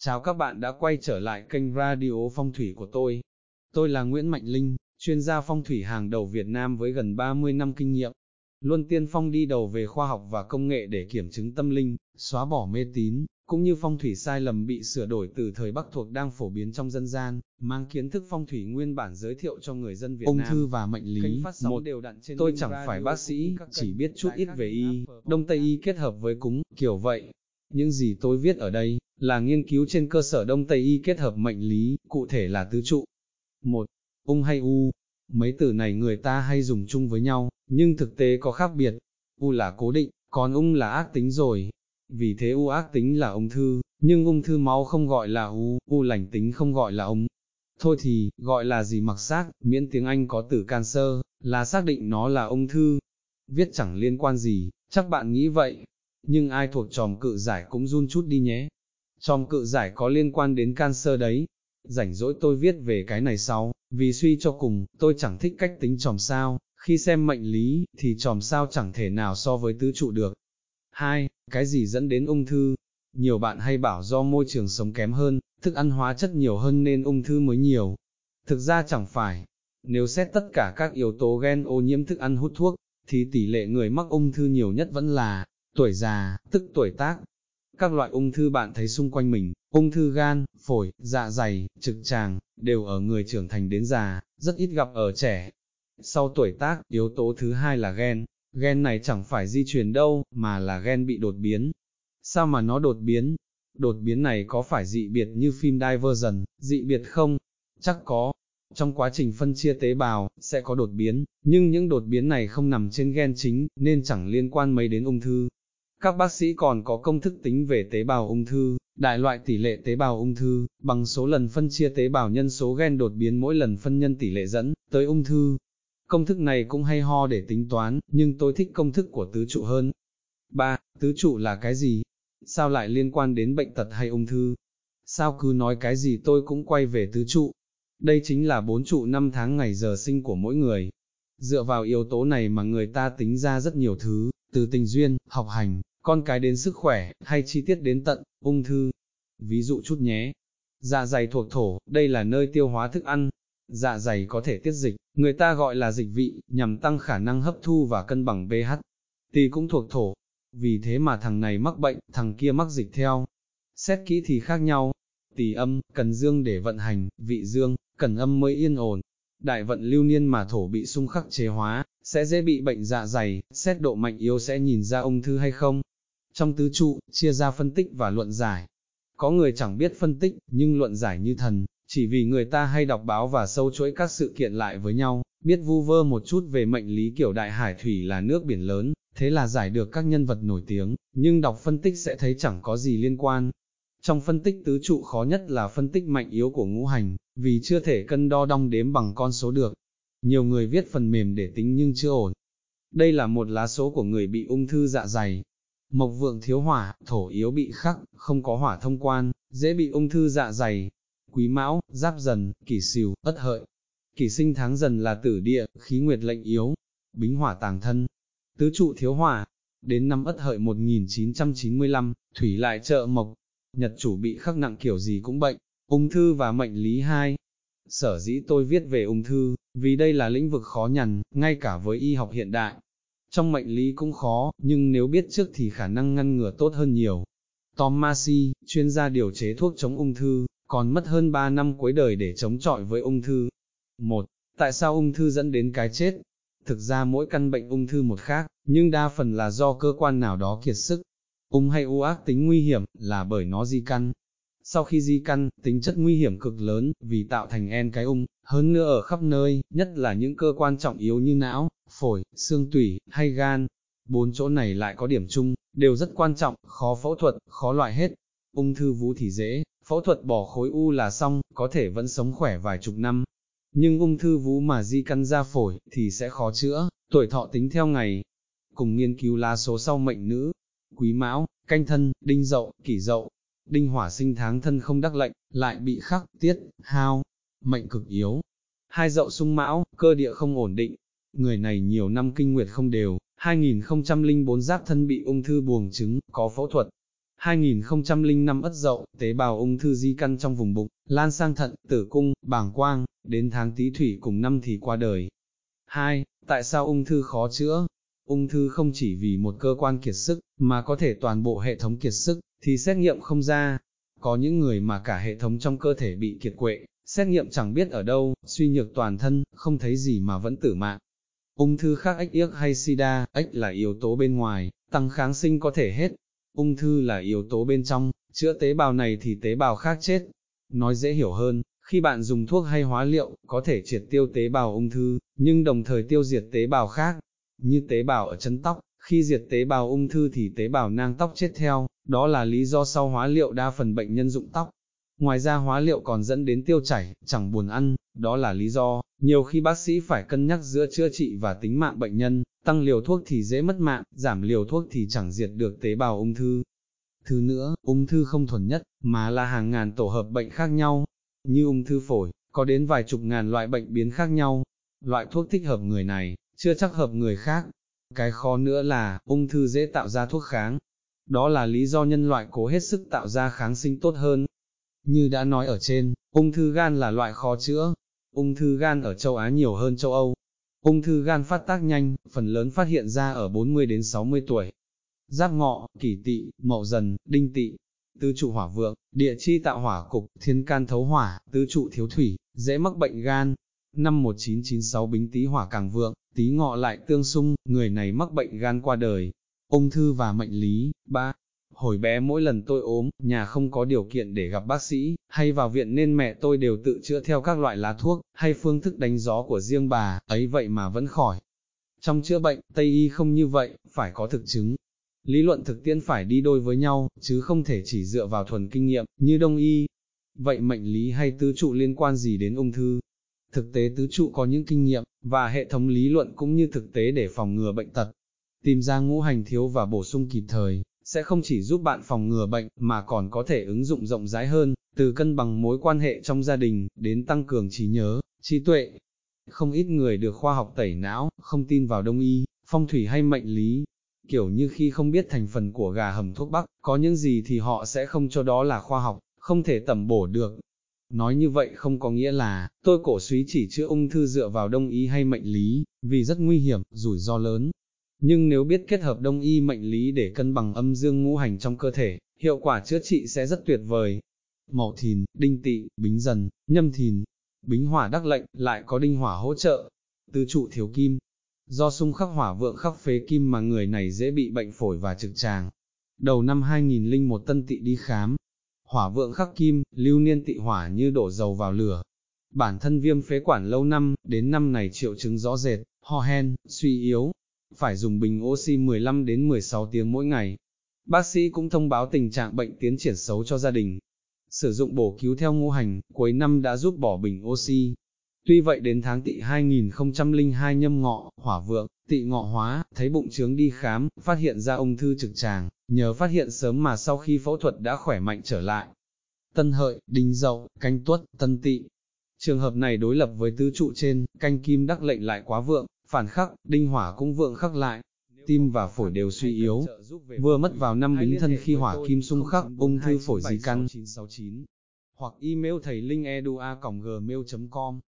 Chào các bạn đã quay trở lại kênh radio phong thủy của tôi. Tôi là Nguyễn Mạnh Linh, chuyên gia phong thủy hàng đầu Việt Nam với gần 30 năm kinh nghiệm. Luôn tiên phong đi đầu về khoa học và công nghệ để kiểm chứng tâm linh, xóa bỏ mê tín, cũng như phong thủy sai lầm bị sửa đổi từ thời Bắc thuộc đang phổ biến trong dân gian, mang kiến thức phong thủy nguyên bản giới thiệu cho người dân Việt Ung Nam. thư và mệnh lý. Một, tôi chẳng phải bác sĩ, chỉ biết chút ít về y, đông tây y kết hợp với cúng, kiểu vậy. Những gì tôi viết ở đây, là nghiên cứu trên cơ sở đông tây y kết hợp mệnh lý, cụ thể là tứ trụ. Một, ung hay u, mấy từ này người ta hay dùng chung với nhau, nhưng thực tế có khác biệt. U là cố định, còn ung là ác tính rồi. Vì thế u ác tính là ung thư, nhưng ung thư máu không gọi là u, u lành tính không gọi là ung. Thôi thì, gọi là gì mặc xác, miễn tiếng Anh có từ cancer, là xác định nó là ung thư. Viết chẳng liên quan gì, chắc bạn nghĩ vậy. Nhưng ai thuộc tròm cự giải cũng run chút đi nhé. Tròm cự giải có liên quan đến cancer đấy. Rảnh rỗi tôi viết về cái này sau, vì suy cho cùng, tôi chẳng thích cách tính tròm sao, khi xem mệnh lý, thì tròm sao chẳng thể nào so với tứ trụ được. 2. Cái gì dẫn đến ung thư? Nhiều bạn hay bảo do môi trường sống kém hơn, thức ăn hóa chất nhiều hơn nên ung thư mới nhiều. Thực ra chẳng phải. Nếu xét tất cả các yếu tố gen ô nhiễm thức ăn hút thuốc, thì tỷ lệ người mắc ung thư nhiều nhất vẫn là tuổi già, tức tuổi tác. Các loại ung thư bạn thấy xung quanh mình, ung thư gan, phổi, dạ dày, trực tràng, đều ở người trưởng thành đến già, rất ít gặp ở trẻ. Sau tuổi tác, yếu tố thứ hai là gen, gen này chẳng phải di truyền đâu, mà là gen bị đột biến. Sao mà nó đột biến? Đột biến này có phải dị biệt như phim Divergent, dị biệt không? Chắc có. Trong quá trình phân chia tế bào, sẽ có đột biến, nhưng những đột biến này không nằm trên gen chính, nên chẳng liên quan mấy đến ung thư. Các bác sĩ còn có công thức tính về tế bào ung thư, đại loại tỷ lệ tế bào ung thư, bằng số lần phân chia tế bào nhân số gen đột biến mỗi lần phân nhân tỷ lệ dẫn, tới ung thư. Công thức này cũng hay ho để tính toán, nhưng tôi thích công thức của tứ trụ hơn. 3. Tứ trụ là cái gì? Sao lại liên quan đến bệnh tật hay ung thư? Sao cứ nói cái gì tôi cũng quay về tứ trụ? Đây chính là bốn trụ năm tháng ngày giờ sinh của mỗi người. Dựa vào yếu tố này mà người ta tính ra rất nhiều thứ, từ tình duyên, học hành, con cái đến sức khỏe, hay chi tiết đến tận, ung thư. Ví dụ chút nhé. Dạ dày thuộc thổ, đây là nơi tiêu hóa thức ăn. Dạ dày có thể tiết dịch, người ta gọi là dịch vị, nhằm tăng khả năng hấp thu và cân bằng pH. Tỳ cũng thuộc thổ, vì thế mà thằng này mắc bệnh, thằng kia mắc dịch theo. Xét kỹ thì khác nhau, tỳ âm, cần dương để vận hành, vị dương, cần âm mới yên ổn. Đại vận lưu niên mà thổ bị xung khắc chế hóa, sẽ dễ bị bệnh dạ dày, xét độ mạnh yếu sẽ nhìn ra ung thư hay không. Trong tứ trụ, chia ra phân tích và luận giải. Có người chẳng biết phân tích, nhưng luận giải như thần, chỉ vì người ta hay đọc báo và sâu chuỗi các sự kiện lại với nhau, biết vu vơ một chút về mệnh lý kiểu đại hải thủy là nước biển lớn, thế là giải được các nhân vật nổi tiếng, nhưng đọc phân tích sẽ thấy chẳng có gì liên quan. Trong phân tích tứ trụ khó nhất là phân tích mạnh yếu của ngũ hành, vì chưa thể cân đo đong đếm bằng con số được. Nhiều người viết phần mềm để tính nhưng chưa ổn. Đây là một lá số của người bị ung thư dạ dày. Mộc vượng thiếu hỏa, thổ yếu bị khắc, không có hỏa thông quan, dễ bị ung thư dạ dày. Quý mão, giáp dần, kỷ sửu, ất hợi. Kỷ sinh tháng dần là tử địa, khí nguyệt lệnh yếu. Bính hỏa tàng thân, tứ trụ thiếu hỏa. Đến năm ất hợi 1995, thủy lại trợ mộc, nhật chủ bị khắc nặng kiểu gì cũng bệnh, ung thư và mệnh lý hai. Sở dĩ tôi viết về ung thư, vì đây là lĩnh vực khó nhằn, ngay cả với y học hiện đại. Trong mệnh lý cũng khó, nhưng nếu biết trước thì khả năng ngăn ngừa tốt hơn nhiều. Tom Masi, chuyên gia điều chế thuốc chống ung thư, còn mất hơn 3 năm cuối đời để chống chọi với ung thư. 1. Tại sao ung thư dẫn đến cái chết? Thực ra mỗi căn bệnh ung thư một khác, nhưng đa phần là do cơ quan nào đó kiệt sức. Ung hay u ác tính nguy hiểm, là bởi nó di căn. Sau khi di căn, tính chất nguy hiểm cực lớn, vì tạo thành en cái ung, hơn nữa ở khắp nơi, nhất là những cơ quan trọng yếu như não, phổi, xương tủy, hay gan. Bốn chỗ này lại có điểm chung, đều rất quan trọng, khó phẫu thuật, khó loại hết. Ung thư vú thì dễ, phẫu thuật bỏ khối u là xong, có thể vẫn sống khỏe vài chục năm. Nhưng ung thư vú mà di căn ra phổi, thì sẽ khó chữa, tuổi thọ tính theo ngày. Cùng nghiên cứu lá số sau mệnh nữ, quý mão, canh thân, đinh dậu, kỷ dậu, đinh hỏa sinh tháng thân không đắc lệnh, lại bị khắc, tiết, hao, mệnh cực yếu. Hai dậu sung mão, cơ địa không ổn định, người này nhiều năm kinh nguyệt không đều, 2004 giáp thân bị ung thư buồng trứng, có phẫu thuật. 2005 ất dậu, tế bào ung thư di căn trong vùng bụng, lan sang thận, tử cung, bàng quang, đến tháng tý thủy cùng năm thì qua đời. 2. Tại sao ung thư khó chữa? Ung thư không chỉ vì một cơ quan kiệt sức, mà có thể toàn bộ hệ thống kiệt sức, thì xét nghiệm không ra. Có những người mà cả hệ thống trong cơ thể bị kiệt quệ, xét nghiệm chẳng biết ở đâu, suy nhược toàn thân, không thấy gì mà vẫn tử mạng. Ung thư khác ếch yếc hay sida, ếch là yếu tố bên ngoài, tăng kháng sinh có thể hết. Ung thư là yếu tố bên trong, chữa tế bào này thì tế bào khác chết. Nói dễ hiểu hơn, khi bạn dùng thuốc hay hóa liệu, có thể triệt tiêu tế bào ung thư, nhưng đồng thời tiêu diệt tế bào khác, như tế bào ở chân tóc, khi diệt tế bào ung thư thì tế bào nang tóc chết theo, đó là lý do sau hóa liệu đa phần bệnh nhân dụng tóc. Ngoài ra hóa liệu còn dẫn đến tiêu chảy, chẳng buồn ăn, đó là lý do, nhiều khi bác sĩ phải cân nhắc giữa chữa trị và tính mạng bệnh nhân, tăng liều thuốc thì dễ mất mạng, giảm liều thuốc thì chẳng diệt được tế bào ung thư. Thứ nữa, ung thư không thuần nhất, mà là hàng ngàn tổ hợp bệnh khác nhau, như ung thư phổi, có đến vài chục ngàn loại bệnh biến khác nhau. Loại thuốc thích hợp người này, chưa chắc hợp người khác. Cái khó nữa là, ung thư dễ tạo ra thuốc kháng. Đó là lý do nhân loại cố hết sức tạo ra kháng sinh tốt hơn. Như đã nói ở trên, ung thư gan là loại khó chữa. Ung thư gan ở châu Á nhiều hơn châu Âu. Ung thư gan phát tác nhanh, phần lớn phát hiện ra ở 40 đến 60 tuổi. Giáp ngọ, kỷ tỵ, mậu dần, đinh tỵ, tứ trụ hỏa vượng, địa chi tạo hỏa cục, thiên can thấu hỏa, tứ trụ thiếu thủy, dễ mắc bệnh gan. Năm 1996 bính tý hỏa càng vượng, tý ngọ lại tương xung, người này mắc bệnh gan qua đời. Ung thư và mệnh lý, ba. Hồi bé mỗi lần tôi ốm, nhà không có điều kiện để gặp bác sĩ, hay vào viện nên mẹ tôi đều tự chữa theo các loại lá thuốc, hay phương thức đánh gió của riêng bà, ấy vậy mà vẫn khỏi. Trong chữa bệnh, Tây Y không như vậy, phải có thực chứng, lý luận thực tiễn phải đi đôi với nhau, chứ không thể chỉ dựa vào thuần kinh nghiệm, như đông y. Vậy mệnh lý hay tứ trụ liên quan gì đến ung thư? Thực tế tứ trụ có những kinh nghiệm, và hệ thống lý luận cũng như thực tế để phòng ngừa bệnh tật. Tìm ra ngũ hành thiếu và bổ sung kịp thời, sẽ không chỉ giúp bạn phòng ngừa bệnh, mà còn có thể ứng dụng rộng rãi hơn, từ cân bằng mối quan hệ trong gia đình, đến tăng cường trí nhớ, trí tuệ. Không ít người được khoa học tẩy não, không tin vào đông y, phong thủy hay mệnh lý, kiểu như khi không biết thành phần của gà hầm thuốc bắc, có những gì thì họ sẽ không cho đó là khoa học, không thể tẩm bổ được. Nói như vậy không có nghĩa là, tôi cổ suý chỉ chữa ung thư dựa vào đông y hay mệnh lý, vì rất nguy hiểm, rủi ro lớn. Nhưng nếu biết kết hợp đông y mệnh lý để cân bằng âm dương ngũ hành trong cơ thể, hiệu quả chữa trị sẽ rất tuyệt vời. Mậu thìn, đinh tỵ, bính dần, nhâm thìn, bính hỏa đắc lệnh, lại có đinh hỏa hỗ trợ. Tứ trụ thiếu kim, Do xung khắc hỏa vượng khắc phế kim mà người này dễ bị bệnh phổi và trực tràng. Đầu năm 2001 tân tị đi khám, hỏa vượng khắc kim, lưu niên tị hỏa như đổ dầu vào lửa. Bản thân viêm phế quản lâu năm, đến năm này triệu chứng rõ rệt, ho hen, suy yếu, phải dùng bình oxy 15 đến 16 tiếng mỗi ngày. Bác sĩ cũng thông báo tình trạng bệnh tiến triển xấu cho gia đình. Sử dụng bổ cứu theo ngũ hành, cuối năm đã giúp bỏ bình oxy, Tuy vậy đến tháng tỵ 2002 nhâm ngọ, hỏa vượng, tỵ ngọ hóa, thấy bụng trướng đi khám, phát hiện ra ung thư trực tràng, nhờ phát hiện sớm mà sau khi phẫu thuật đã khỏe mạnh trở lại. Tân hợi, đinh dậu, canh tuất, tân tỵ. Trường hợp này đối lập với tứ trụ trên, canh kim đắc lệnh lại quá vượng, phản khắc, đinh hỏa cũng vượng khắc lại. Tim và phổi đều suy yếu, vừa mất vào năm bính thân khi hỏa kim xung khắc, ung thư phổi di căn. Hoặc email thầy linh edua.gmail.com